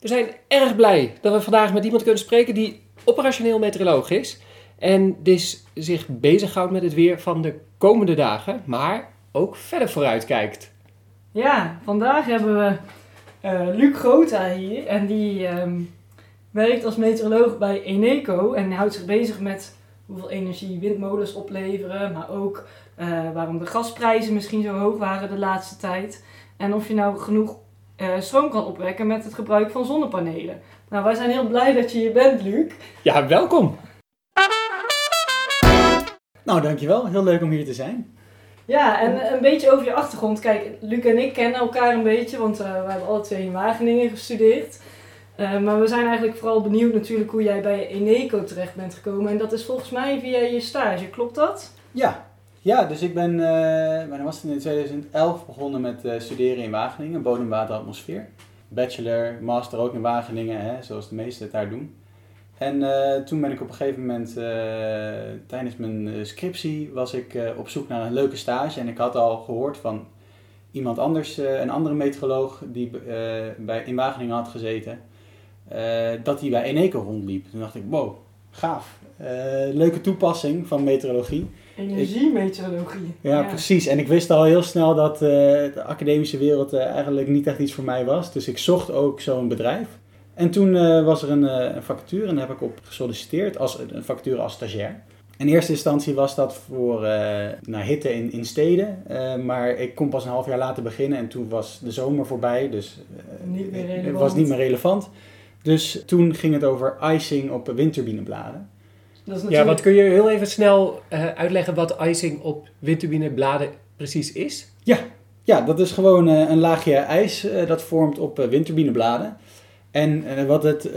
We zijn erg blij dat we vandaag met iemand kunnen spreken die operationeel meteoroloog is. En dus zich bezighoudt met het weer van de komende dagen, maar ook verder vooruit kijkt. Ja, vandaag hebben we eh, Luc Grota hier en die ehm, werkt als meteoroloog bij Eneco en houdt zich bezig met hoeveel energie windmolens opleveren, maar ook eh, waarom de gasprijzen misschien zo hoog waren de laatste tijd en of je nou genoeg eh, stroom kan opwekken met het gebruik van zonnepanelen. Nou, wij zijn heel blij dat je hier bent, Luc. Ja, welkom. Nou, dankjewel. Heel leuk om hier te zijn. Ja, en een beetje over je achtergrond. Kijk, Luc en ik kennen elkaar een beetje, want uh, we hebben alle twee in Wageningen gestudeerd. Uh, maar we zijn eigenlijk vooral benieuwd natuurlijk hoe jij bij Eneco terecht bent gekomen. En dat is volgens mij via je stage, klopt dat? Ja, ja dus ik ben, uh, was in 2011 begonnen met studeren in Wageningen, bodem, water, atmosfeer. Bachelor, master ook in Wageningen, hè, zoals de meesten het daar doen. En uh, toen ben ik op een gegeven moment, tijdens mijn scriptie, was ik op zoek naar een leuke stage. En ik had al gehoord van iemand anders, een andere meteoroloog die bij, in Wageningen had gezeten, dat hij bij Eneco rondliep. Toen dacht ik, wow, gaaf. leuke toepassing van meteorologie. Energiemeteorologie. Ja, ja, precies. En ik wist al heel snel dat de academische wereld eigenlijk niet echt iets voor mij was. Dus ik zocht ook zo'n bedrijf. En toen uh, was er een, een, vacature en daar heb ik op gesolliciteerd, als, een vacature als stagiair. In eerste instantie was dat voor naar hitte in, in steden, maar ik kon pas een half jaar later beginnen en toen was de zomer voorbij, dus het was niet meer relevant. Dus toen ging het over icing op windturbinebladen. Natuurlijk... Ja, wat kun je heel even snel uitleggen wat icing op windturbinebladen precies is? Ja, ja dat is gewoon een laagje ijs dat vormt op windturbinebladen. En uh, wat het uh,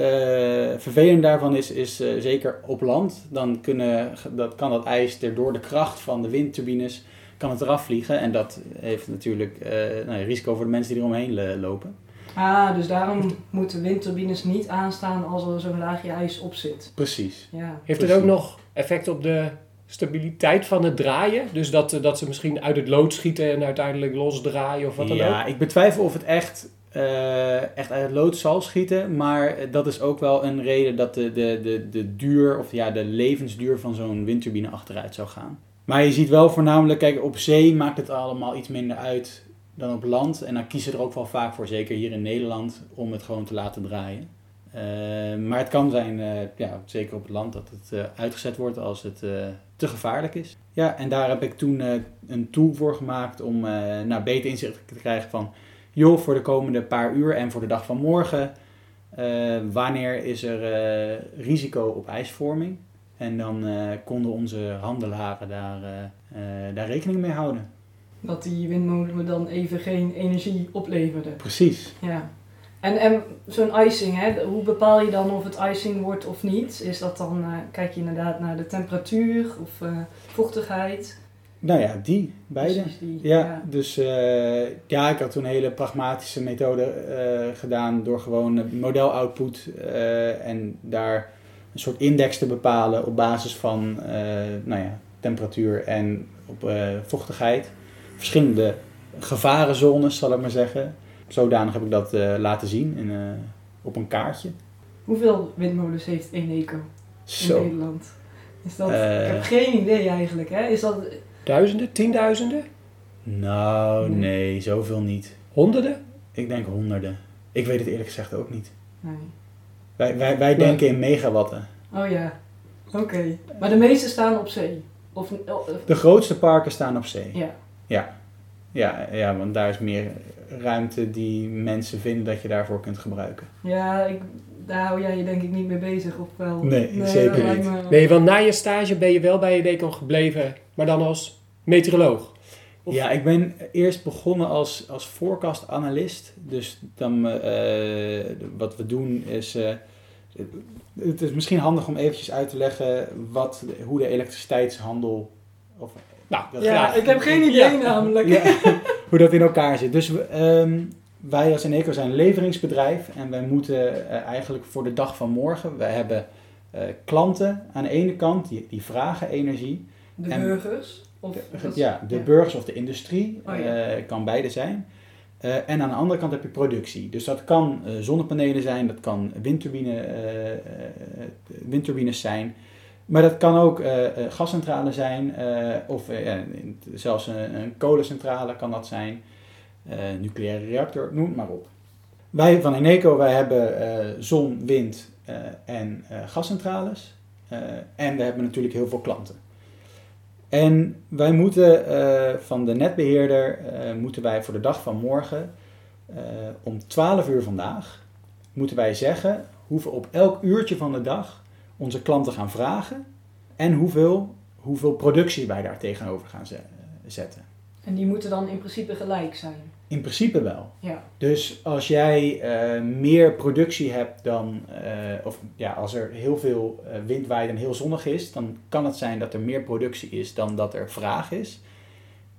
vervelende daarvan is, is uh, zeker op land, dan kunnen, dat, kan dat ijs er door de kracht van de windturbines kan het eraf vliegen. En dat heeft natuurlijk nou, risico voor de mensen die eromheen lopen. Ah, dus daarom moeten windturbines niet aanstaan als er zo'n laagje ijs op zit. Precies. Ja. Heeft het ook nog effect op de stabiliteit van het draaien? Dus dat, dat ze misschien uit het lood schieten en uiteindelijk losdraaien of wat dan ja, ook? Ja, ik betwijfel of het echt uh, echt uit het lood zal schieten. Maar dat is ook wel een reden dat de, de, de, de duur, of ja, de levensduur van zo'n windturbine achteruit zou gaan. Maar je ziet wel voornamelijk, kijk, op zee maakt het allemaal iets minder uit dan op land. En dan kiezen er ook wel vaak voor, zeker hier in Nederland, om het gewoon te laten draaien. Uh, maar het kan zijn, uh, ja, zeker op het land, dat het uitgezet wordt als het te gevaarlijk is. Ja, en daar heb ik toen een tool voor gemaakt om nou, beter inzicht te krijgen van joh, voor de komende paar uur en voor de dag van morgen, wanneer is er risico op ijsvorming? En dan konden onze handelaren daar, daar rekening mee houden. Dat die windmolen dan even geen energie opleverden. Precies. Ja. En, en zo'n icing, hè, hoe bepaal je dan of het icing wordt of niet? Is dat dan, kijk je inderdaad naar de temperatuur of vochtigheid? Nou ja, die, beide. Die, ja, ja, dus uh, ja, ik had toen een hele pragmatische methode gedaan door gewoon model-output uh, en daar een soort index te bepalen op basis van nou ja, temperatuur en op vochtigheid. Verschillende gevarenzones, zal ik maar zeggen. Zodanig heb ik dat laten zien in, op een kaartje. Hoeveel windmolens heeft Eneco in Zo. Nederland? Is dat, ik heb geen idee eigenlijk. Hè? Is dat Duizenden? Tienduizenden? Nou, Nee. nee, zoveel niet. Honderden? Ik denk honderden. Ik weet het eerlijk gezegd ook niet. Nee. Wij, wij, wij denken in megawatten. Oh ja, oké. Maar de meeste staan op zee? Of, of- De grootste parken staan op zee. ja. Ja. Ja, ja, want daar is meer ruimte die mensen vinden dat je daarvoor kunt gebruiken. Ja, ik, daar hou jij je denk ik niet mee bezig, of wel? Nee, zeker niet. me- Nee, want na je stage ben je wel bij je decon gebleven, maar dan als meteoroloog. Of- Ja, ik ben eerst begonnen als, als forecast-analyst. Dus dan, eh, wat we doen is... eh, het is misschien handig om eventjes uit te leggen wat, hoe de elektriciteitshandel... Of, Nou, Ja, graag. ik heb geen idee Ja. namelijk. Ja, hoe dat in elkaar zit. Dus ehm, wij als Eneco zijn een leveringsbedrijf en wij moeten eh, eigenlijk voor de dag van morgen, we hebben eh, klanten aan de ene kant die, die vragen energie. De En- burgers? Of, is- ja, de ja. burgers of de industrie, Oh, ja. eh, kan beide zijn. Eh, en aan de andere kant heb je productie. Dus dat kan eh, zonnepanelen zijn, dat kan windturbine, eh, eh, windturbines zijn. Maar dat kan ook eh, gascentrale zijn, eh, of zelfs een, een kolencentrale kan dat zijn. Nucleaire reactor, noem maar op. Wij van Eneco, wij hebben zon, wind en gascentrales. En we hebben natuurlijk heel veel klanten. En wij moeten van de netbeheerder, eh, moeten wij voor de dag van morgen, om 12 uur vandaag, moeten wij zeggen hoeveel op elk uurtje van de dag onze klanten gaan vragen en hoeveel, hoeveel productie wij daar tegenover gaan ze- zetten. En die moeten dan in principe gelijk zijn. In principe wel. Ja. Dus als jij eh, meer productie hebt dan, eh, of ja, als er heel veel eh, wind waait en heel zonnig is, dan kan het zijn dat er meer productie is dan dat er vraag is.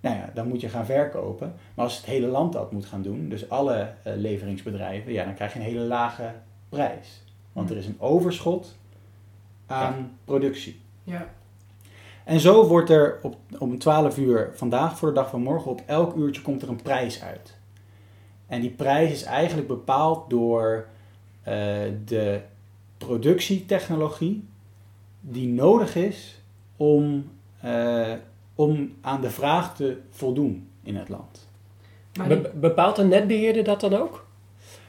Nou ja, dan moet je gaan verkopen. Maar als het hele land dat moet gaan doen, dus alle leveringsbedrijven, ja, dan krijg je een hele lage prijs. Want er is een overschot aan productie. Ja. En zo wordt er op, om 12 uur vandaag voor de dag van morgen, op elk uurtje komt er een prijs uit. En die prijs is eigenlijk bepaald door eh, de productietechnologie die nodig is om, eh, om aan de vraag te voldoen in het land. Maar die- Be- bepaalt een netbeheerder dat dan ook?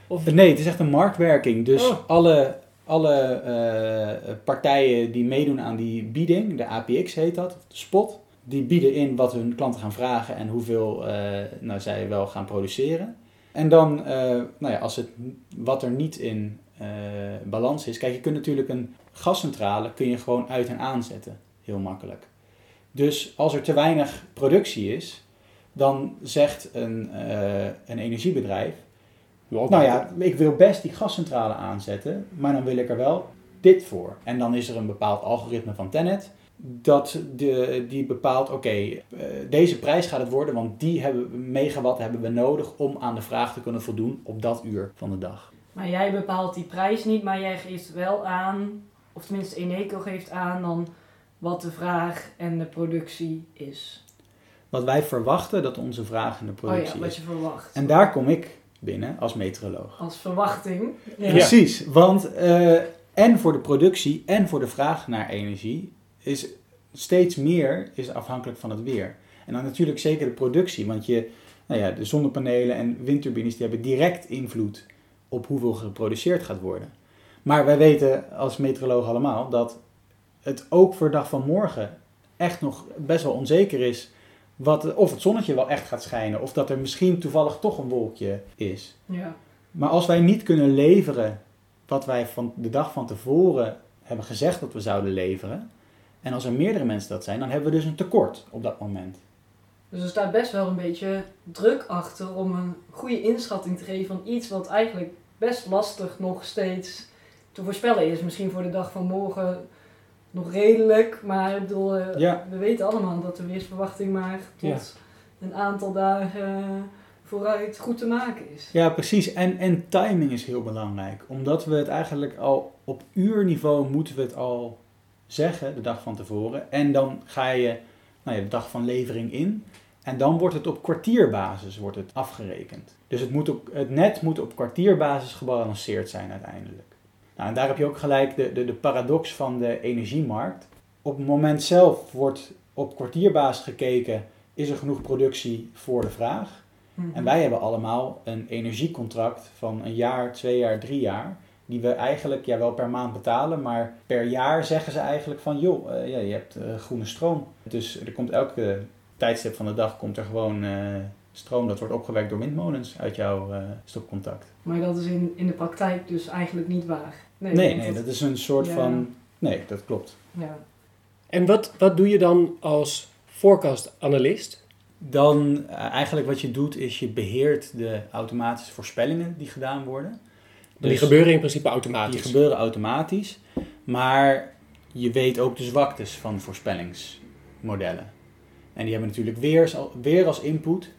Of, Nee, het is echt een marktwerking. Dus Oh. alle, alle eh, partijen die meedoen aan die bieding, de APX heet dat, de spot, die bieden in wat hun klanten gaan vragen en hoeveel eh, nou, zij wel gaan produceren. En dan, eh, nou ja, als het, wat er niet in balans is. Kijk, je kunt natuurlijk een gascentrale kun je gewoon uit en aanzetten. Heel makkelijk. Dus als er te weinig productie is, dan zegt een, een energiebedrijf, nou ja, ik wil best die gascentrale aanzetten, maar dan wil ik er wel dit voor. En dan is er een bepaald algoritme van Tenet dat de, die bepaalt, oké, eh, deze prijs gaat het worden, want die hebben, megawatt hebben we nodig om aan de vraag te kunnen voldoen op dat uur van de dag. Maar jij bepaalt die prijs niet, maar jij geeft wel aan, of tenminste Eneco geeft aan dan wat de vraag en de productie is. Wat wij verwachten dat onze vraag in de Oh productie ja, wat is. je verwacht. En daar kom ik binnen als meteoroloog. Als verwachting. Ja. Precies, want eh, en voor de productie en voor de vraag naar energie is steeds meer is afhankelijk van het weer. En dan natuurlijk zeker de productie, want je, nou ja, de zonnepanelen en windturbines die hebben direct invloed op hoeveel geproduceerd gaat worden. Maar wij weten als meteoroloog allemaal dat het ook voor de dag van morgen echt nog best wel onzeker is wat, of het zonnetje wel echt gaat schijnen of dat er misschien toevallig toch een wolkje is. Ja. Maar als wij niet kunnen leveren wat wij van de dag van tevoren hebben gezegd dat we zouden leveren, en als er meerdere mensen dat zijn, dan hebben we dus een tekort op dat moment. Dus er staat best wel een beetje druk achter om een goede inschatting te geven van iets wat eigenlijk best lastig nog steeds te voorspellen is. Misschien voor de dag van morgen nog redelijk, maar ik bedoel, eh, Ja. we weten allemaal dat de weersverwachting maar tot Ja. een aantal dagen vooruit goed te maken is. Ja, precies. En, en timing is heel belangrijk. Omdat we het eigenlijk al op uurniveau moeten we het al zeggen, de dag van tevoren. En dan ga je nou ja, de dag van levering in. En dan wordt het op kwartierbasis wordt het afgerekend. Dus het, moet op, het net moet op kwartierbasis gebalanceerd zijn uiteindelijk. Nou, en daar heb je ook gelijk de, de, de paradox van de energiemarkt. Op het moment zelf wordt op kwartierbasis gekeken, is er genoeg productie voor de vraag? Mhm. En wij hebben allemaal een energiecontract van een jaar, twee jaar, drie jaar. Die we eigenlijk ja, wel per maand betalen, maar per jaar zeggen ze eigenlijk van joh, eh, ja, je hebt eh, groene stroom. Dus er komt elke tijdstip van de dag komt er gewoon eh, stroom dat wordt opgewekt door windmolens uit jouw eh, stopcontact. Maar dat is in, in de praktijk dus eigenlijk niet waar. Nee, nee, dat is een soort Ja. van. Nee, dat klopt. Ja. En wat, wat doe je dan als forecast-analyst? Dan eh, eigenlijk wat je doet is je beheert de automatische voorspellingen die gedaan worden. Die Dus- gebeuren in principe Die automatisch. gebeuren automatisch, maar je weet ook de zwaktes van voorspellingsmodellen. En die hebben natuurlijk weer, als- weer als input.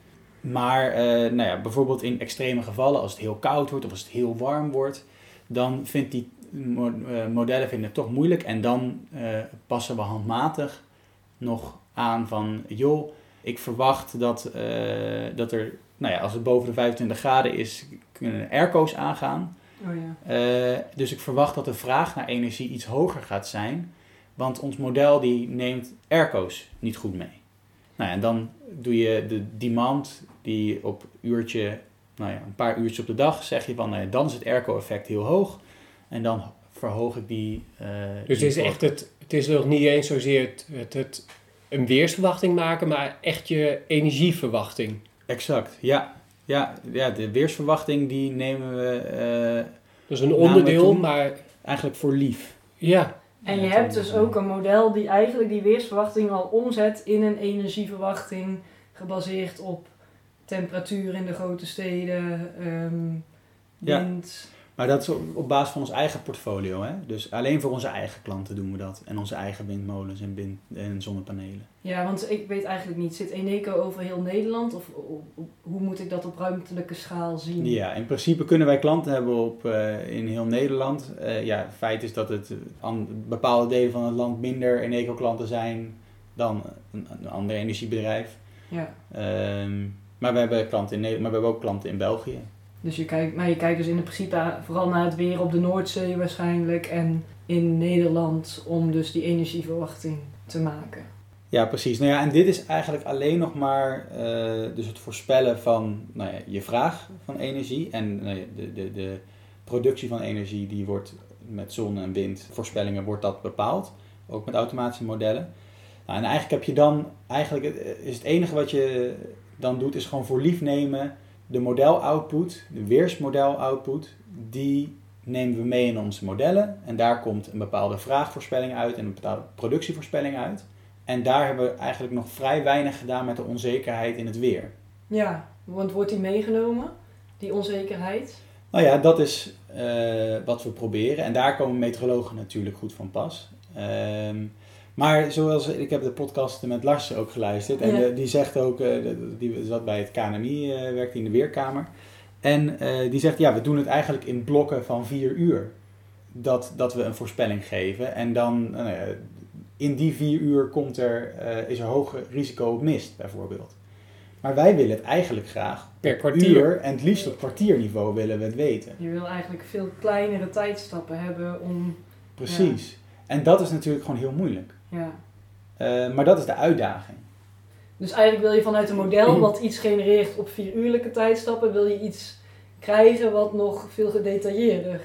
Maar eh, nou ja, bijvoorbeeld in extreme gevallen, als het heel koud wordt of als het heel warm wordt, dan vindt die eh, modellen vinden het toch moeilijk. En dan eh, passen we handmatig nog aan van, joh, ik verwacht dat, dat er nou ja, als het boven de 25 graden is, kunnen airco's aangaan. Oh ja. Dus ik verwacht dat de vraag naar energie iets hoger gaat zijn. Want ons model die neemt airco's niet goed mee. Nou ja, en dan doe je de demand die op uurtje, nou ja, een paar uurtjes op de dag, zeg je van nou ja, dan is het airco-effect heel hoog. En dan verhoog ik die. eh, Dus die het is echt het, het is nog niet eens zozeer het, het, het een weersverwachting maken, maar echt je energieverwachting. Exact, ja. Ja, ja, de weersverwachting die nemen we eh, Dat is een onderdeel, maar eigenlijk voor lief. ja. En je hebt dus ook een model die eigenlijk die weersverwachting al omzet in een energieverwachting gebaseerd op temperatuur in de grote steden, Ja. wind. Maar dat is op, basis van ons eigen portfolio. Hè? Dus alleen voor onze eigen klanten doen we dat. En onze eigen windmolens en, wind- en zonnepanelen. Ja, want ik weet eigenlijk niet, zit Eneco over heel Nederland of hoe moet ik dat op ruimtelijke schaal zien? Ja, in principe kunnen wij klanten hebben op, eh, in heel Nederland. Eh, ja, het feit is dat het aan bepaalde delen van het land minder Eneco-klanten zijn dan een, een ander energiebedrijf. Ja. Ehm, maar we hebben klanten in Nederland, maar we hebben ook klanten in België. Dus je kijkt, maar je kijkt dus in principe vooral naar het weer op de Noordzee waarschijnlijk en in Nederland om dus die energieverwachting te maken. Ja, precies. Nou ja, en dit is eigenlijk alleen nog maar eh, dus het voorspellen van nou ja, je vraag van energie. En nou de, de, de productie van energie die wordt met zon- en windvoorspellingen wordt dat bepaald. Ook met automatische modellen. Nou, en eigenlijk heb je dan, eigenlijk het- is het enige wat je dan doet, is gewoon voor lief nemen de model-output, de weersmodel-output, die nemen we mee in onze modellen. En daar komt een bepaalde vraagvoorspelling uit en een bepaalde productievoorspelling uit. En daar hebben we eigenlijk nog vrij weinig gedaan met de onzekerheid in het weer. Ja, want wordt die meegenomen, die onzekerheid? Nou ja, dat is eh, wat we proberen. En daar komen meteorologen natuurlijk goed van pas. Ehm, maar zoals ik heb de podcast met Lars ook geluisterd. En Ja. die zegt ook, eh, die zat bij het KNMI, eh werkte in de Weerkamer. En eh, die zegt, ja, we doen het eigenlijk in blokken van vier uur. Dat, dat we een voorspelling geven. En dan, nou in die vier uur komt er, eh, is er hoger risico op mist, bijvoorbeeld. Maar wij willen het eigenlijk graag Per kwartier. uur en het liefst op kwartierniveau willen we het weten. Je wil eigenlijk veel kleinere tijdstappen hebben om, Precies. En dat is natuurlijk gewoon heel moeilijk. Ja. Eh, maar dat is de uitdaging. Dus eigenlijk wil je vanuit een model wat iets genereert op vier uurlijke tijdstappen, wil je iets krijgen wat nog veel gedetailleerder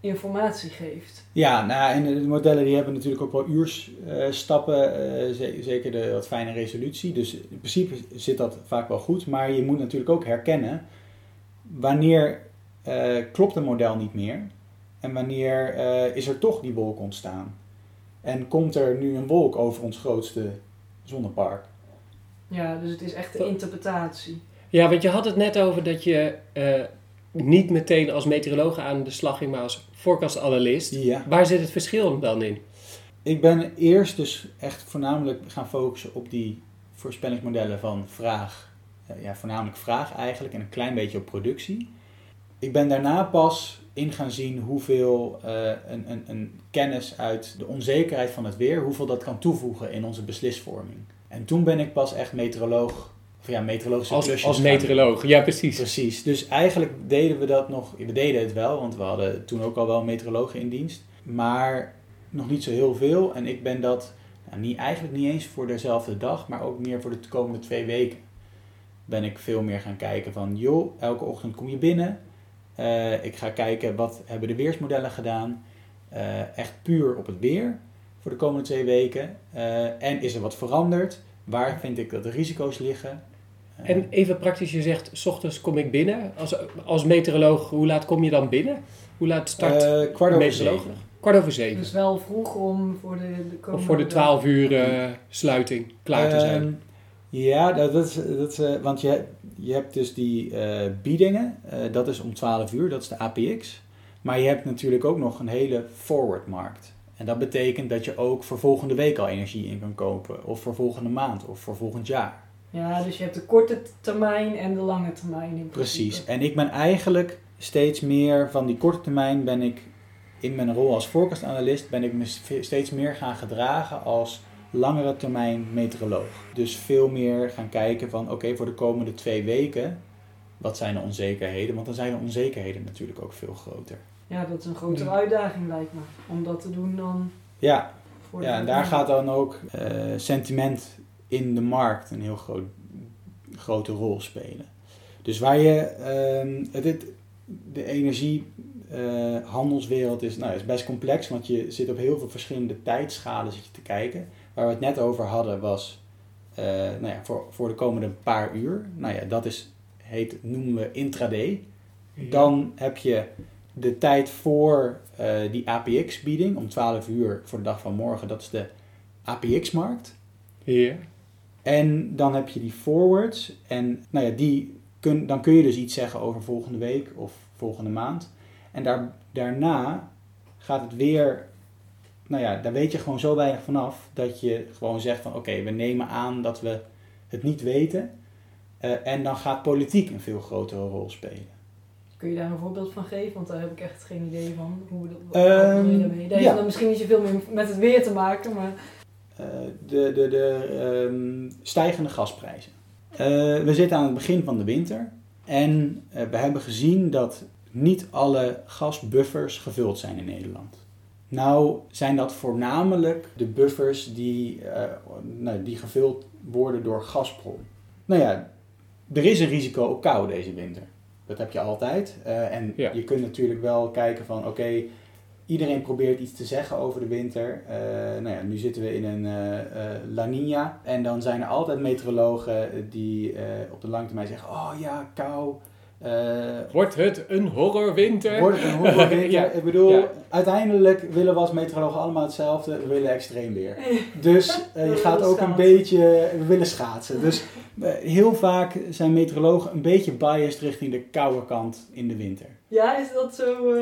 informatie geeft. Ja, nou, en de modellen die hebben natuurlijk ook wel uurstappen, eh, ze- zeker de wat fijne resolutie. Dus in principe zit dat vaak wel goed. Maar je moet natuurlijk ook herkennen wanneer eh, klopt een model niet meer en wanneer is er toch die wolk ontstaan. En komt er nu een wolk over ons grootste zonnepark? Ja, dus het is echt de interpretatie. Ja, want je had het net over dat je eh, niet meteen als meteoroloog aan de slag ging, maar als forecastanalist. Ja. Waar zit het verschil dan in? Ik ben eerst dus echt voornamelijk gaan focussen op die voorspellingsmodellen van vraag. eh, Ja, voornamelijk vraag eigenlijk en een klein beetje op productie. Ik ben daarna pas in gaan zien hoeveel eh, een, een, een kennis uit de onzekerheid van het weer, hoeveel dat kan toevoegen in onze beslisvorming. En toen ben ik pas echt meteoroloog, of ja, meteorologische Als, als gaan meteoroloog, ja precies. Precies. Dus eigenlijk deden we dat nog. We deden het wel, want we hadden toen ook al wel meteorologen in dienst. Maar nog niet zo heel veel. En ik ben dat nou, niet, eigenlijk niet eens voor dezelfde dag, maar ook meer voor de komende twee weken. Ben ik veel meer gaan kijken van, joh, elke ochtend kom je binnen. Eh, ik ga kijken wat hebben de weersmodellen gedaan. Eh, echt puur op het weer voor de komende twee weken. Eh, en is er wat veranderd? Waar vind ik dat de risico's liggen? En even praktisch, je zegt, s ochtends kom ik binnen. Als, als meteoroloog, hoe laat kom je dan binnen? Hoe laat start Eh, de kwart over meteoroloog? zeven. Kwart over zeven. Dus wel vroeg om voor de, de komende... of voor de 12 uur eh, sluiting klaar te zijn. Ja, dat, is, dat is, eh, want je, je hebt dus die eh, biedingen, eh, dat is om 12 uur, dat is de APX. Maar je hebt natuurlijk ook nog een hele forward markt. En dat betekent dat je ook voor volgende week al energie in kan kopen. Of voor volgende maand, of voor volgend jaar. Ja, dus je hebt de korte termijn en de lange termijn in. Precies. En ik ben eigenlijk steeds meer van die korte termijn ben ik in mijn rol als forecastanalist ben ik me steeds meer gaan gedragen als langere termijn meteoroloog. Dus veel meer gaan kijken van oké, voor de komende twee weken wat zijn de onzekerheden? Want dan zijn de onzekerheden natuurlijk ook veel groter. Ja, dat is een grotere Ja. uitdaging lijkt me. Om dat te doen dan Ja, voor de ja en daar gaat dan ook eh, sentiment in de markt een heel groot, grote rol spelen. Dus waar je, ehm, het, het- de energiehandelswereld is, nou, is best complex, want je zit op heel veel verschillende tijdschalen zit je te kijken. Waar we het net over hadden was, eh, nou ja, voor, voor de komende paar uur. Nou ja, dat is, heet, noemen we intraday. Dan heb je de tijd voor eh, die APX-bieding om 12 uur voor de dag van morgen. Dat is de APX-markt. Ja. En dan heb je die forwards. En nou ja, die kun, dan kun je dus iets zeggen over volgende week of volgende maand. En daar, daarna gaat het weer... Nou ja, daar weet je gewoon zo weinig vanaf dat je gewoon zegt van... Oké, we nemen aan dat we het niet weten. Eh, en dan gaat politiek een veel grotere rol spelen. Kun je daar een voorbeeld van geven? Want daar heb ik echt geen idee van. Hoe dat, Ehm, bedoel je daarmee? Dat heeft ja. dan misschien niet zoveel meer met het weer te maken, maar... Eh, de, de, de ehm, stijgende gasprijzen. Eh, we zitten aan het begin van de winter en we hebben gezien dat niet alle gasbuffers gevuld zijn in Nederland. Nou zijn dat voornamelijk de buffers die, eh, nou, die gevuld worden door Gazprom. Nou ja, er is een risico op kou deze winter. Dat heb je altijd. Eh, en Ja. je kunt natuurlijk wel kijken van oké, Iedereen probeert iets te zeggen over de winter. Eh, nou ja, nu zitten we in een eh, La Nina. En dan zijn er altijd meteorologen die op de lange termijn zeggen: Oh ja, kou. Eh, Wordt het een horrorwinter? wordt het een horrorwinter? Ja. Ik bedoel, Ja. uiteindelijk willen we als meteorologen allemaal hetzelfde. We willen extreem weer. Dus eh, je gaat ook een beetje, we willen schaatsen. Dus heel vaak zijn meteorologen een beetje biased richting de koude kant in de winter. Ja, is dat zo... eh,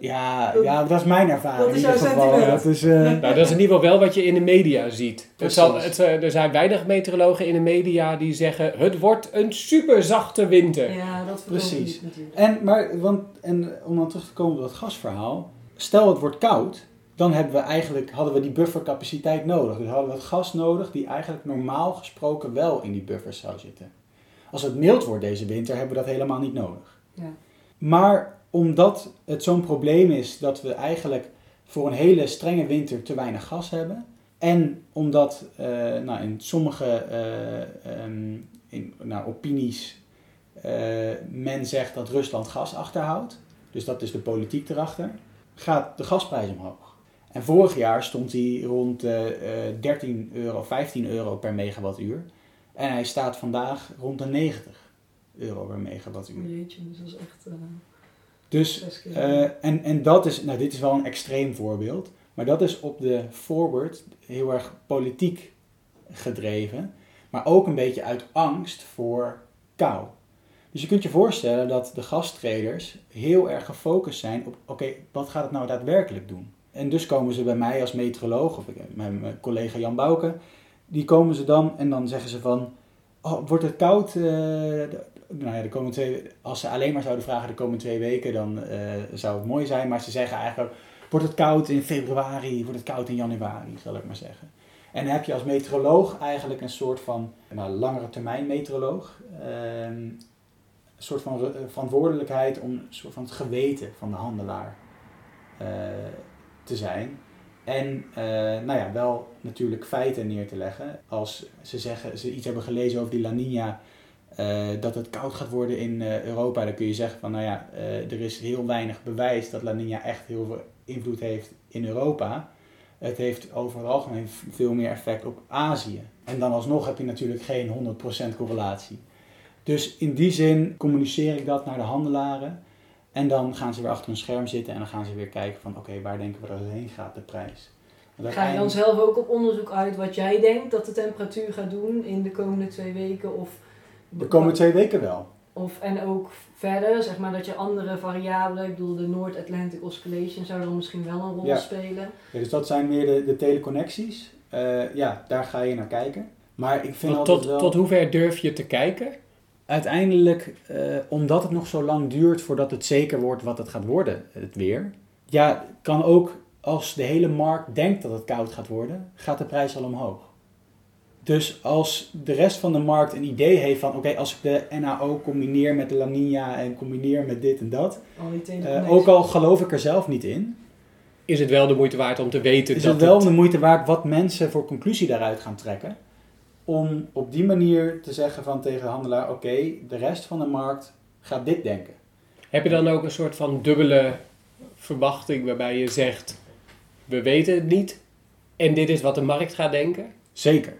Ja, Dat- ja dat is mijn ervaring dat is in ieder jouw geval. sentiment. Dat is, eh, Nou, dat is in ieder geval wel wat je in de media ziet. Het zal, het, eh, er zijn weinig meteorologen in de media die zeggen: het wordt een super zachte winter. Ja, dat Precies. niet natuurlijk. En, maar, want, en om dan terug te komen op dat gasverhaal. Stel het wordt koud, dan hebben we eigenlijk, hadden we die buffercapaciteit nodig. Dus hadden we het gas nodig die eigenlijk normaal gesproken wel in die buffers zou zitten. Als het mild wordt deze winter, hebben we dat helemaal niet nodig. Ja. Maar omdat het zo'n probleem is dat we eigenlijk voor een hele strenge winter te weinig gas hebben. En omdat eh, nou, in sommige eh, ehm, in, nou, opinies eh, men zegt dat Rusland gas achterhoudt. Dus dat is de politiek erachter. Gaat de gasprijs omhoog. En vorig jaar stond hij rond eh, eh, 13 euro, 15 euro per megawattuur. En hij staat vandaag rond de 90 euro per megawattuur. Jeetje, dus dat is echt eh Dus eh, en, en dat is, nou dit is wel een extreem voorbeeld, maar dat is op de forward heel erg politiek gedreven, maar ook een beetje uit angst voor kou. Dus je kunt je voorstellen dat de gastreders heel erg gefocust zijn op, oké, wat gaat het nou daadwerkelijk doen? En dus komen ze bij mij als meteoroloog, of mijn, collega Jan Bouke, die komen ze dan en dan zeggen ze van, oh, wordt het koud? eh, nou ja, de komende twee, als ze alleen maar zouden vragen de komende twee weken, dan eh, zou het mooi zijn. Maar ze zeggen eigenlijk, wordt het koud in februari, wordt het koud in januari, zal ik maar zeggen. En heb je als meteoroloog eigenlijk een soort van, nou, langere termijn meteoroloog, ehm, een soort van verantwoordelijkheid om een soort van het geweten van de handelaar eh, te zijn. En eh, nou ja, wel natuurlijk feiten neer te leggen. Als ze zeggen, ze iets hebben gelezen over die La Nina, eh, dat het koud gaat worden in eh, Europa, dan kun je zeggen van, nou ja, er is heel weinig bewijs dat La Nina echt heel veel invloed heeft in Europa. Het heeft over het algemeen veel meer effect op Azië. En dan alsnog heb je natuurlijk geen 100% correlatie. Dus in die zin communiceer ik dat naar de handelaren. En dan gaan ze weer achter een scherm zitten en dan gaan ze weer kijken van oké, waar denken we dat het heen gaat, de prijs. Ga je dan zelf ook op onderzoek uit wat jij denkt dat de temperatuur gaat doen in de komende twee weken? Of, De komende twee weken wel. of, en ook verder, zeg maar dat je andere variabelen, ik bedoel de North Atlantic Oscillation zou dan misschien wel een rol Ja. spelen. Ja, dus dat zijn weer de, de teleconnecties. Eh, ja, daar ga je naar kijken. Maar ik vind Tot, altijd tot, wel... tot hoever durf je te kijken? Uiteindelijk, eh, omdat het nog zo lang duurt voordat het zeker wordt wat het gaat worden, het weer. Ja, kan ook als de hele markt denkt dat het koud gaat worden, gaat de prijs al omhoog. Dus als de rest van de markt een idee heeft van, oké, als ik de NAO combineer met de La Nina en combineer met dit en dat, Al eh, ook al geloof ik er zelf niet in, Is het wel de moeite waard om te weten is dat het wel het- de moeite waard wat mensen voor conclusie daaruit gaan trekken. Om op die manier te zeggen van tegen de handelaar, oké, de rest van de markt gaat dit denken. Heb je dan ook een soort van dubbele verwachting waarbij je zegt: we weten het niet en dit is wat de markt gaat denken? Zeker.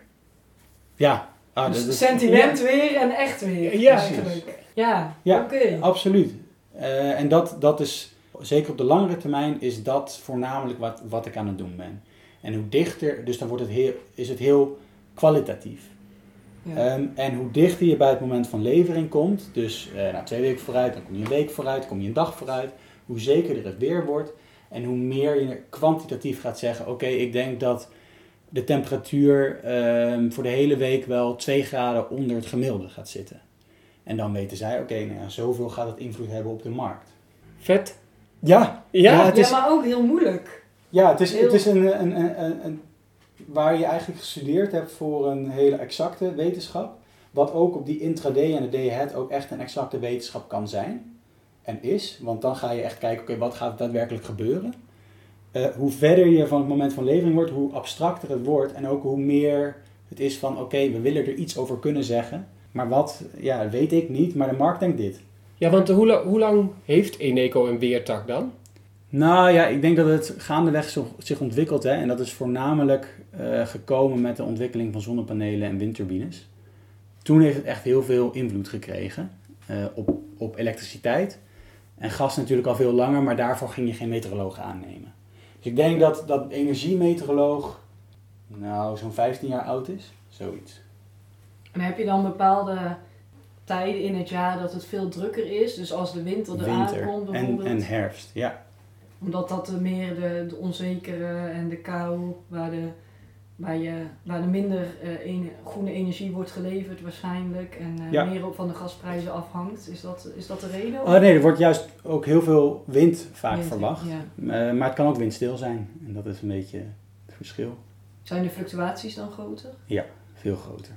Ja. Ah, Dus dat sentiment weer en echt weer. Ja, eigenlijk. Ja, Ja, oké. Absoluut. Eh, en dat, dat is, zeker op de langere termijn, is dat voornamelijk wat, wat ik aan het doen ben. En hoe dichter, dus dan wordt het heel, is het heel kwalitatief. Ja. Ehm, en hoe dichter je bij het moment van levering komt, dus eh na twee weken vooruit, dan kom je een week vooruit, kom je een dag vooruit, hoe zekerder het weer wordt en hoe meer je kwantitatief gaat zeggen, oké, ik denk dat de temperatuur ehm, voor de hele week wel 2 graden onder het gemiddelde gaat zitten. En dan weten zij, oké, nou ja, zoveel gaat het invloed hebben op de markt. Vet. Ja, Ja, Ja, het ja, is- maar ook heel moeilijk. ja het is, Heel- het is een, een, een, een- waar je eigenlijk gestudeerd hebt voor een hele exacte wetenschap. Wat ook op die intraday en de day ahead ook echt een exacte wetenschap kan zijn. En is. Want dan ga je echt kijken, oké, wat gaat daadwerkelijk gebeuren? Eh, hoe verder je van het moment van levering wordt, hoe abstracter het wordt. En ook hoe meer het is van, oké, we willen er iets over kunnen zeggen. Maar wat, ja, weet ik niet. Maar de markt denkt dit. Ja, want hoe, hoe lang heeft Eneco een weertak dan? Nou ja, ik denk dat het gaandeweg zich ontwikkelt. Hè, en dat is voornamelijk eh, gekomen met de ontwikkeling van zonnepanelen en windturbines. Toen heeft het echt heel veel invloed gekregen eh, op, op elektriciteit. En gas natuurlijk al veel langer, maar daarvoor ging je geen meteoroloog aannemen. Dus ik denk dat dat energiemeteoroloog nou zo'n 15 jaar oud is. Zoiets. En heb je dan bepaalde tijden in het jaar dat het veel drukker is? Dus als de winter eraan Winter komt en, bijvoorbeeld. en herfst, ja. Omdat dat de meer de, de onzekere en de kou, waar, de, waar, je, waar er minder eh, ene- groene energie wordt geleverd waarschijnlijk. En eh, Ja. meer op van de gasprijzen afhangt. Is dat, is dat de reden? Oh nee, er wordt juist ook heel veel wind vaak verwacht. Ja. Eh, maar het kan ook windstil zijn. En dat is een beetje het verschil. Zijn de fluctuaties dan groter? Veel groter.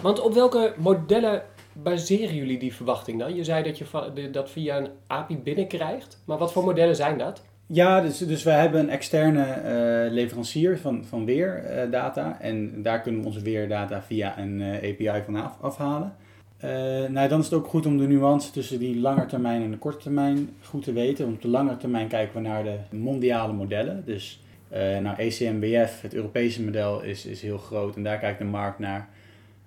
Want op welke modellen baseren jullie die verwachting dan? Je zei dat je dat via een API binnenkrijgt, maar wat voor modellen zijn dat? Ja, dus, dus we hebben een externe eh, leverancier van, van weerdata. en daar kunnen we onze weerdata via een eh, API van af, afhalen. Eh, nou, dan is het ook goed om de nuance tussen die lange termijn en de korte termijn goed te weten. Want op de lange termijn kijken we naar de mondiale modellen. Dus eh nou, ECMWF, het Europese model, is, is heel groot en daar kijkt de markt naar.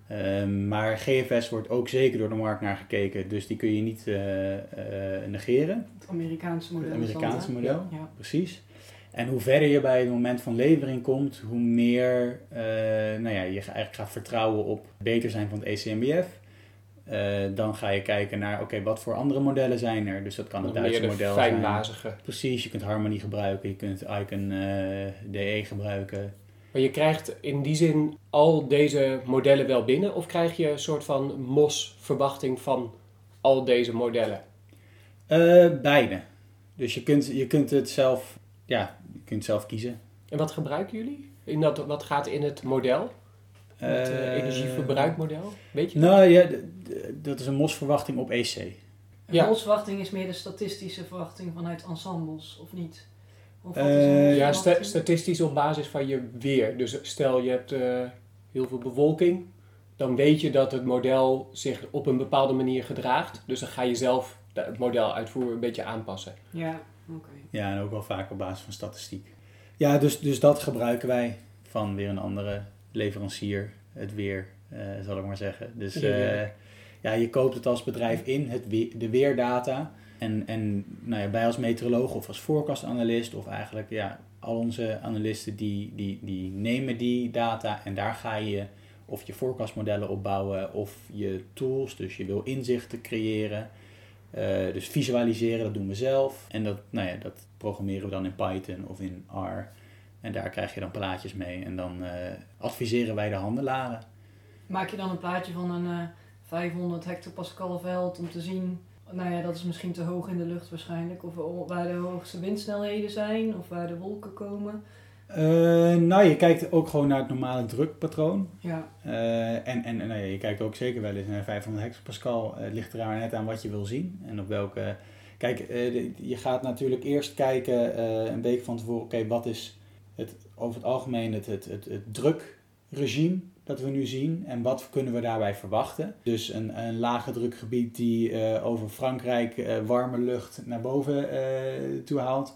Ehm, maar GFS wordt ook zeker door de markt naar gekeken, dus die kun je niet eh, eh, negeren. Het Amerikaanse model. Het is dat, Amerikaanse model. Ja. Precies. En hoe verder je bij het moment van levering komt, hoe meer eh, nou ja, je eigenlijk gaat vertrouwen op het beter zijn van het ECMBF. Eh, dan ga je kijken naar, oké, wat voor andere modellen zijn er? Dus dat kan het Duitse model zijn. fijnmazige. Precies, je kunt Harmony gebruiken, je kunt Icon eh, DE gebruiken. Maar je krijgt in die zin al deze modellen wel binnen of krijg je een soort van MOS-verwachting van al deze modellen? Eh, beide. Dus je kunt, je kunt het zelf, ja, je kunt zelf kiezen. En wat gebruiken jullie? In dat, wat gaat in het model? Het eh, Eh, energieverbruikmodel? Weet je dat? Nou ja, d- d- dat is een MOS-verwachting op EC. En Ja. Onze verwachting is meer de statistische verwachting vanuit ensembles, of niet? Eh, Ja, sta- statistisch op basis van je weer. Dus stel je hebt eh, heel veel bewolking, dan weet je dat het model zich op een bepaalde manier gedraagt. Dus dan ga je zelf het model uitvoeren een beetje aanpassen. Ja, oké. Ja, en ook wel vaak op basis van statistiek. Ja, dus, dus dat gebruiken wij van weer een andere leverancier, het weer, eh, zal ik maar zeggen. Dus Ja, ja. eh, ja, je koopt het als bedrijf in, het we- de weerdata. En, en nou ja, wij als meteoroloog of als forecastanalist, of eigenlijk ja, al onze analisten, die, die, die nemen die data en daar ga je of je forecastmodellen opbouwen of je tools, dus je wil inzichten creëren. Eh, dus visualiseren, dat doen we zelf. En dat, nou ja, dat programmeren we dan in Python of in R. En daar krijg je dan plaatjes mee. En dan eh, adviseren wij de handelaren. Maak je dan een plaatje van een eh 500 hectopascal veld om te zien, nou ja, dat is misschien te hoog in de lucht waarschijnlijk, of waar de hoogste windsnelheden zijn, of waar de wolken komen. Eh, nou, je kijkt ook gewoon naar het normale drukpatroon. Ja. Eh, en en nou ja, je kijkt ook zeker wel eens naar 500 hectopascal. Eh, Het ligt er net aan wat je wil zien en op welke... Kijk, je gaat natuurlijk eerst kijken een week van tevoren... Oké, wat is het, over het algemeen het, het, het, het drukregime dat we nu zien... en wat kunnen we daarbij verwachten? Dus een, een lage drukgebied die eh, over Frankrijk eh, warme lucht naar boven eh, toe haalt...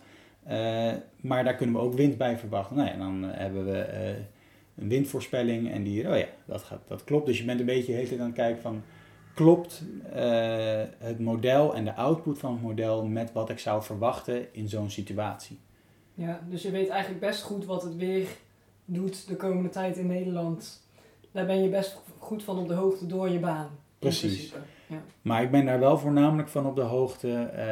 Maar daar kunnen we ook wind bij verwachten. Nou ja, dan hebben we een windvoorspelling en die, oh ja, dat, gaat, dat klopt. Dus je bent een beetje tijd aan het kijken van, klopt het model en de output van het model met wat ik zou verwachten in zo'n situatie? ja, dus je weet eigenlijk best goed wat het weer doet de komende tijd in Nederland. Daar ben je best goed van op de hoogte door je baan. Precies. Ja. Maar ik ben daar wel voornamelijk van op de hoogte eh,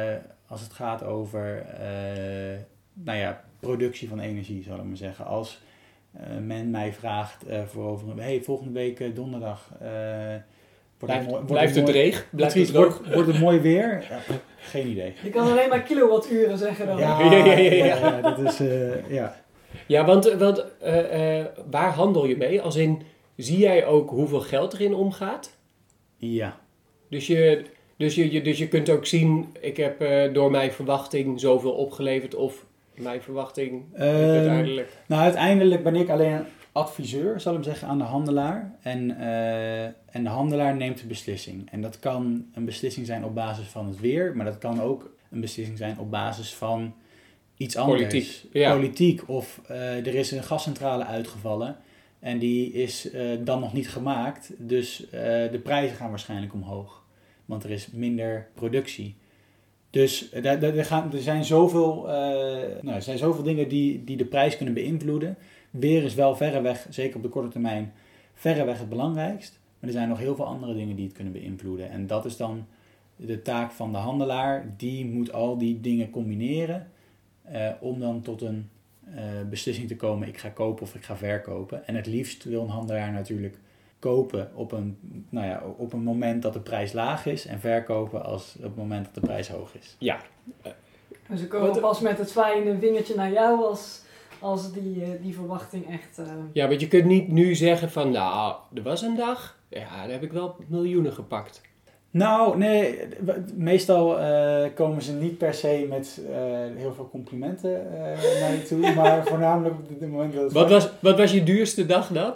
als het gaat over eh, nou ja, productie van energie, zal ik maar zeggen. Als eh, men mij vraagt eh, voor over een hey, volgende week donderdag. eh, wordt Blijft, mooi- wordt blijft het mooi-? Blijft het droog? wordt, wordt het mooi weer? Ja, geen idee. Je kan alleen maar kilowatturen zeggen dan. Ja, ja, ja, ja. ja, dat is, eh, ja. Ja, want, want eh, eh, waar handel je mee? Als in, zie jij ook hoeveel geld erin omgaat? ja. Dus je, dus je, dus je kunt ook zien, ik heb eh, door mijn verwachting zoveel opgeleverd of mijn verwachting Ehm, uiteindelijk. Nou, uiteindelijk ben ik alleen een adviseur, zal ik zeggen, aan de handelaar. En, eh, en de handelaar neemt de beslissing. En dat kan een beslissing zijn op basis van het weer, maar dat kan ook een beslissing zijn op basis van iets anders. Politiek, ja. Politiek. Of eh, er is een gascentrale uitgevallen en die is eh, dan nog niet gemaakt. Dus eh, de prijzen gaan waarschijnlijk omhoog. Want er is minder productie. Dus eh, daar, gaan, er, zijn zoveel, nou, er zijn zoveel dingen die, die de prijs kunnen beïnvloeden. Weer is wel verreweg, zeker op de korte termijn, verreweg het belangrijkst. Maar er zijn nog heel veel andere dingen die het kunnen beïnvloeden. En dat is dan de taak van de handelaar. Die moet al die dingen combineren om dan tot een beslissing te komen. Ik ga kopen of ik ga verkopen. En het liefst wil een handelaar natuurlijk kopen op een, nou ja, op een moment dat de prijs laag is. En verkopen als op het moment dat de prijs hoog is. Ja, En ze komen Wat- pas met het zwaaiende vingertje naar jou als, als die, eh, die verwachting echt... eh, ja, want je kunt niet nu zeggen van, nou, er was een dag, ja, daar heb ik wel miljoenen gepakt. Nou, nee, meestal eh, komen ze niet per se met eh, heel veel complimenten eh, naar je toe, maar voornamelijk op het moment dat het Wat was, wat was je duurste dag dan?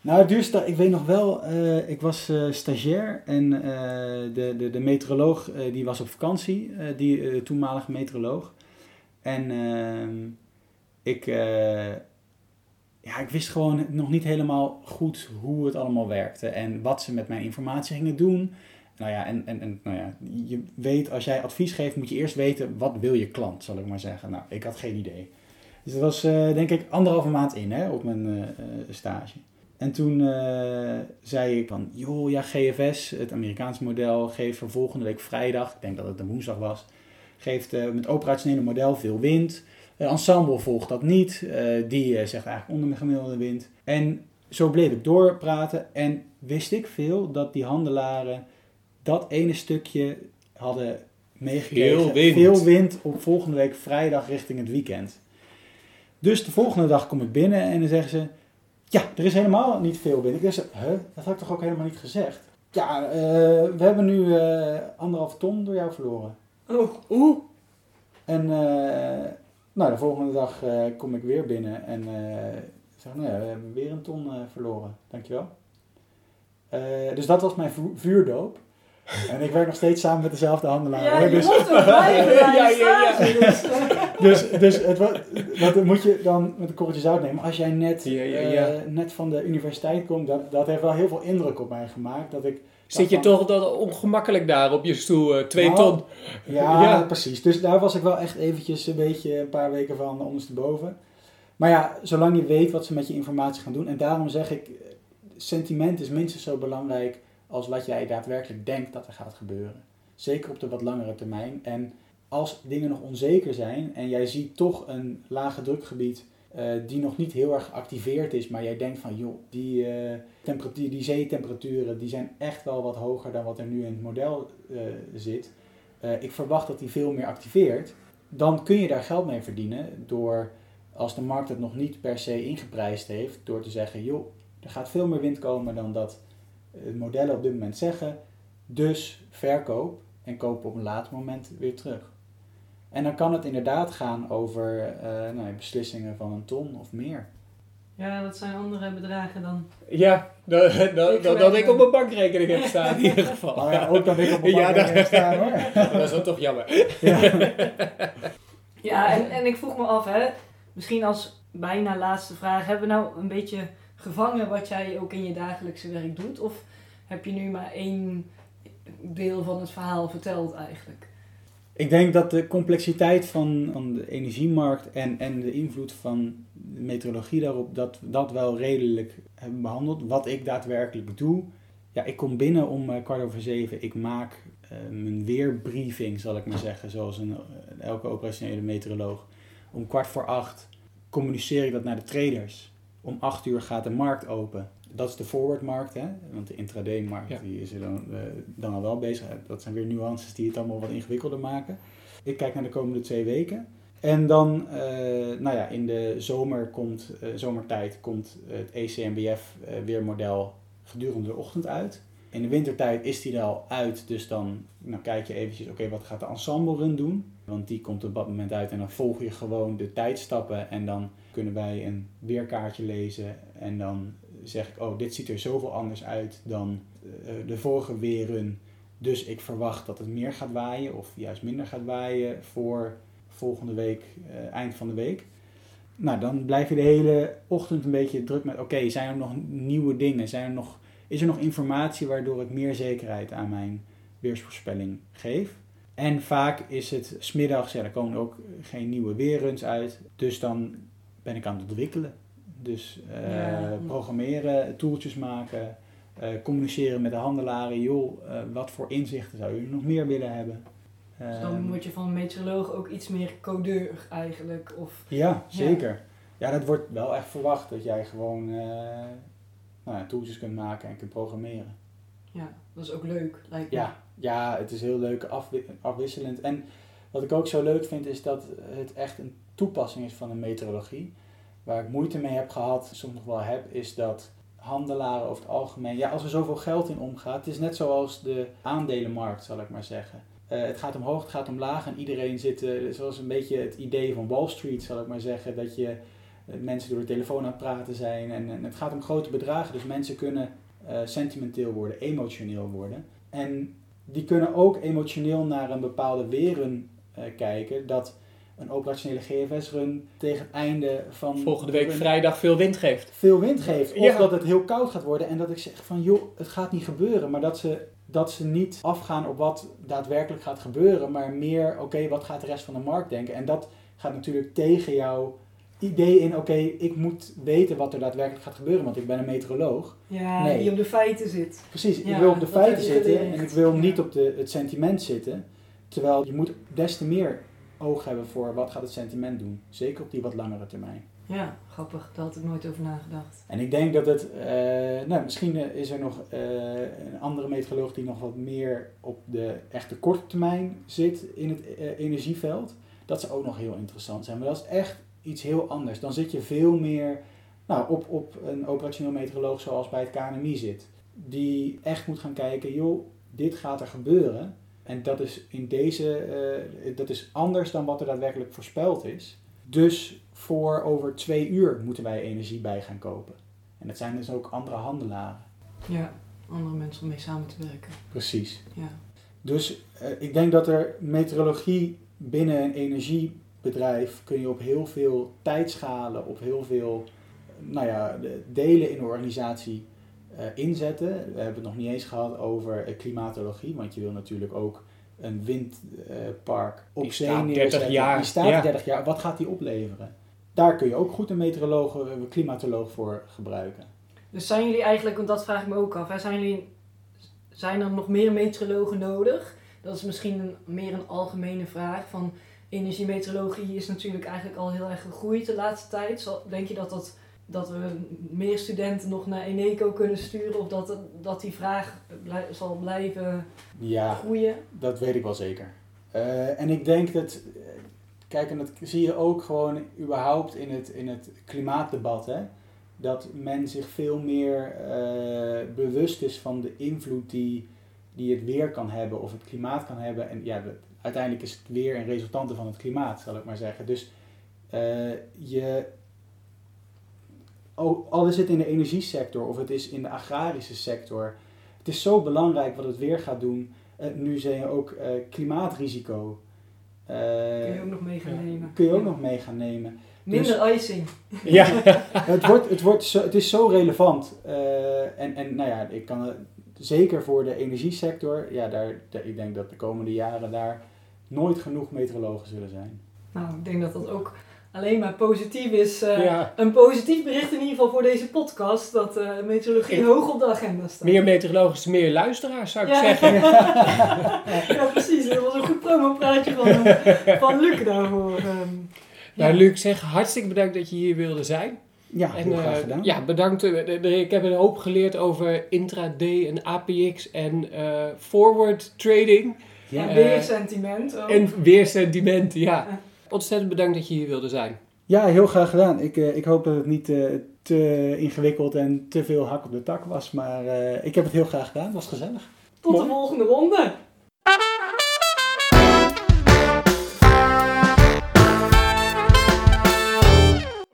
Nou, het duurste, ik weet nog wel, ik was stagiair en de, de, de meteoroloog die was op vakantie, die toenmalige meteoroloog. En ehm, ik, ja, ik wist gewoon nog niet helemaal goed hoe het allemaal werkte en wat ze met mijn informatie gingen doen. Nou ja, en, en, en nou ja, je weet, als jij advies geeft, moet je eerst weten, wat wil je klant, zal ik maar zeggen. Nou, ik had geen idee. Dus dat was eh, denk ik anderhalve maand in hè, op mijn eh, eh, stage. En toen zei ik van, joh, ja, GFS, het Amerikaanse model, geeft voor volgende week vrijdag, ik denk dat het een woensdag was, geeft met operationele model veel wind. Ensemble volgt dat niet, die zegt eigenlijk onder de gemiddelde wind. En zo bleef ik doorpraten en wist ik veel dat die handelaren dat ene stukje hadden meegekregen. Veel wind. Veel wind op volgende week vrijdag richting het weekend. Dus de volgende dag kom ik binnen en dan zeggen ze... Ja, er is helemaal niet veel wind. Ik zeg, huh? Dat had ik toch ook helemaal niet gezegd? Ja, eh, we hebben nu eh anderhalf ton door jou verloren. Oh, Oeh, En eh, nou, de volgende dag kom ik weer binnen en zeg, nou ja, we hebben weer een ton verloren. Dankjewel. Dus dat was mijn vu- vuurdoop. En ik werk nog steeds samen met dezelfde handelaar. ja, je Dus, moet ook blijven bij Ja, ja, ja. Dus, dus, dus het, wa- wat moet je dan met een korreltje zout nemen. Als jij net, Ja, ja, eh, net van de universiteit komt, dat, dat heeft wel heel veel indruk op mij gemaakt. Dat ik zit je van- toch dat ongemakkelijk daar op je stoel, eh, twee Nou, ton. Ja, Ja. precies. Dus daar was ik wel echt eventjes een beetje een paar weken van ondersteboven. Maar ja, zolang je weet wat ze met je informatie gaan doen. En daarom zeg ik, sentiment is minstens zo belangrijk als wat jij daadwerkelijk denkt dat er gaat gebeuren. Zeker op de wat langere termijn. En als dingen nog onzeker zijn en jij ziet toch een lage drukgebied eh, die nog niet heel erg geactiveerd is, maar jij denkt van joh, die, temperatuur, die zeetemperaturen die zijn echt wel wat hoger dan wat er nu in het model eh, zit. Ik verwacht dat die veel meer activeert. Dan kun je daar geld mee verdienen door als de markt het nog niet per se ingeprijsd heeft door te zeggen, joh, er gaat veel meer wind komen dan dat modellen op dit moment zeggen, dus verkoop en koop op een later moment weer terug. En dan kan het inderdaad gaan over uh, nou, beslissingen van een ton of meer. Ja, dat zijn andere bedragen dan. Ja, dat, dat, dat, dat ik op mijn bankrekening heb staan in ieder geval. Nou ja, ook dat ik op mijn bankrekening heb staan hoor. Dat is dan toch jammer. Ja, ja en, en ik vroeg me af, hè, misschien als bijna laatste vraag, hebben we nou een beetje gevangen wat jij ook in je dagelijkse werk doet? Of heb je nu maar één deel van het verhaal verteld eigenlijk? Ik denk dat de complexiteit van, de energiemarkt en, en de invloed van de meteorologie daarop, dat dat wel redelijk hebben behandeld. Wat ik daadwerkelijk doe, ja, ik kom binnen om uh, kwart over zeven. Ik maak uh, mijn weerbriefing, zal ik maar zeggen, zoals een, elke operationele meteoroloog. Om kwart voor acht communiceer ik dat naar de traders. Om acht uur gaat de markt open. Dat is de forwardmarkt, hè? want de intraday-markt die is er dan, uh, dan al wel bezig. Dat zijn weer nuances die het allemaal wat ingewikkelder maken. Ik kijk naar de komende twee weken. En dan, uh, nou ja, in de zomer komt, uh, zomertijd komt het ECMBF weermodel gedurende de ochtend uit. In de wintertijd is die er al uit, dus dan nou, kijk je eventjes, oké, wat gaat de ensemble run doen? Want die komt op dat moment uit en dan volg je gewoon de tijdstappen en dan kunnen wij een weerkaartje lezen en dan zeg ik, oh, dit ziet er zoveel anders uit dan uh, de vorige weerrun. Dus ik verwacht dat het meer gaat waaien of juist minder gaat waaien voor volgende week, uh, eind van de week. Nou, dan blijf je de hele ochtend een beetje druk met, oké, zijn er nog nieuwe dingen? Zijn er nog, is er nog informatie waardoor ik meer zekerheid aan mijn weersvoorspelling geef? En vaak is het smiddags, ja, er komen ook geen nieuwe weerruns uit. Dus dan ben ik aan het ontwikkelen. Dus uh, programmeren, tooltjes maken, uh, communiceren met de handelaren. Joh, uh, wat voor inzichten zou u nog meer willen hebben? Dus dan moet je van meteoroloog ook iets meer codeur eigenlijk? Of, ja, zeker. Ja. ja, dat wordt wel echt verwacht dat jij gewoon nou ja, tooltjes kunt maken en kunt programmeren. Ja, dat is ook leuk, lijkt me. Ja, ja het is heel leuk, afwi afwisselend. En wat ik ook zo leuk vind is dat het echt een toepassing is van de meteorologie. Waar ik moeite mee heb gehad, soms nog wel heb, is dat handelaren over het algemeen, ja, als er zoveel geld in omgaat, het is net zoals de aandelenmarkt, zal ik maar zeggen. Uh, het gaat omhoog, het gaat omlaag en iedereen zit, uh, zoals een beetje het idee van Wall Street, zal ik maar zeggen, dat je uh, mensen door de telefoon aan het praten zijn en, en, het gaat om grote bedragen, dus mensen kunnen sentimenteel worden, emotioneel worden. En die kunnen ook emotioneel naar een bepaalde weren kijken, dat een operationele GFS-run tegen het einde van... Volgende week vrijdag veel wind geeft. Veel wind geeft. Of ja. dat het heel koud gaat worden en dat ik zeg van joh, het gaat niet gebeuren. Maar dat ze, dat ze niet afgaan op wat daadwerkelijk gaat gebeuren. Maar meer, oké, okay, wat gaat de rest van de markt denken? En dat gaat natuurlijk tegen jouw idee in, oké, okay, ik moet weten wat er daadwerkelijk gaat gebeuren, want ik ben een meteoroloog. Ja, nee. die op de feiten zit. Precies, ik wil op de feiten zitten en ik wil niet op de, het sentiment zitten. Terwijl je moet des te meer oog hebben voor wat gaat het sentiment doen. Zeker op die wat langere termijn. Ja, grappig. Daar had ik nooit over nagedacht. En ik denk dat het, uh, nou misschien is er nog uh, een andere meteoroloog die nog wat meer op de echte korte termijn zit in het uh, energieveld. Dat zou ook nog heel interessant zijn. Maar dat is echt iets heel anders. Dan zit je veel meer nou, op, op een operationeel meteoroloog zoals bij het KNMI zit. Die echt moet gaan kijken, joh, dit gaat er gebeuren. En dat is in deze, uh, dat is anders dan wat er daadwerkelijk voorspeld is. Dus voor over twee uur moeten wij energie bij gaan kopen. En dat zijn dus ook andere handelaren. Ja, andere mensen om mee samen te werken. Precies. Ja. Dus uh, ik denk dat er meteorologie binnen een energiebedrijf kun je op heel veel tijdschalen, op heel veel nou ja, delen in de organisatie inzetten. We hebben het nog niet eens gehad over uh, klimatologie, want je wil natuurlijk ook een windpark uh, op die zee neerzetten. 30 jaar. Die staat ja. 30 jaar. Wat gaat die opleveren? Daar kun je ook goed een meteoroloog, een klimatoloog voor gebruiken. Dus zijn jullie eigenlijk, want dat vraag ik me ook af, hè, zijn, jullie, zijn er nog meer meteorologen nodig? Dat is misschien een, meer een algemene vraag. Van energiemeteorologie is natuurlijk eigenlijk al heel erg gegroeid de laatste tijd. Denk je dat dat dat we meer studenten nog naar Eneco kunnen sturen of dat, dat die vraag blij, zal blijven ja, groeien? Dat weet ik wel zeker. Uh, en ik denk dat, kijk, en dat zie je ook gewoon überhaupt in het, in het klimaatdebat. Hè? Dat men zich veel meer eh, bewust is van de invloed die, die het weer kan hebben of het klimaat kan hebben. En ja, uiteindelijk is het weer een resultante van het klimaat, zal ik maar zeggen. Dus eh, je, al, al is het in de energiesector of het is in de agrarische sector, het is zo belangrijk wat het weer gaat doen. Eh, nu zijn je ook eh, klimaatrisico. Eh, Kun je ook nog mee gaan nemen. kun je ook nog mee gaan nemen. Minder icing. Ja. het, wordt, het, wordt zo, het is zo relevant. Eh, en, en nou ja, ik kan het- zeker voor de energiesector, ja, daar, daar- ik denk dat de komende jaren daar nooit genoeg meteorologen zullen zijn. Nou, ik denk dat dat ook alleen maar positief is. eh, ja. Een positief bericht in ieder geval voor deze podcast. Dat eh, meteorologie Ja. hoog op de agenda staat. Meer meteorologische, meer luisteraars zou ik Ja. zeggen. ja, precies. Dat was een goed promopraatje van, eh, van Luc daarvoor. ehm. Nou, Ja. Luc, zeg hartstikke bedankt dat je hier wilde zijn. Ja, heel eh, graag gedaan. ja, bedankt. Ik heb een hoop geleerd over intraday en APX en eh, forward trading Ja. En eh, weer sentiment. ook. en weersentimenten. Ja. Ontzettend bedankt dat je hier wilde zijn. Ja, heel graag gedaan. Ik, eh, ik hoop dat het niet eh, te ingewikkeld en te veel hak op de tak was, maar eh, ik heb het heel graag gedaan. Het was gezellig. Tot de volgende ronde.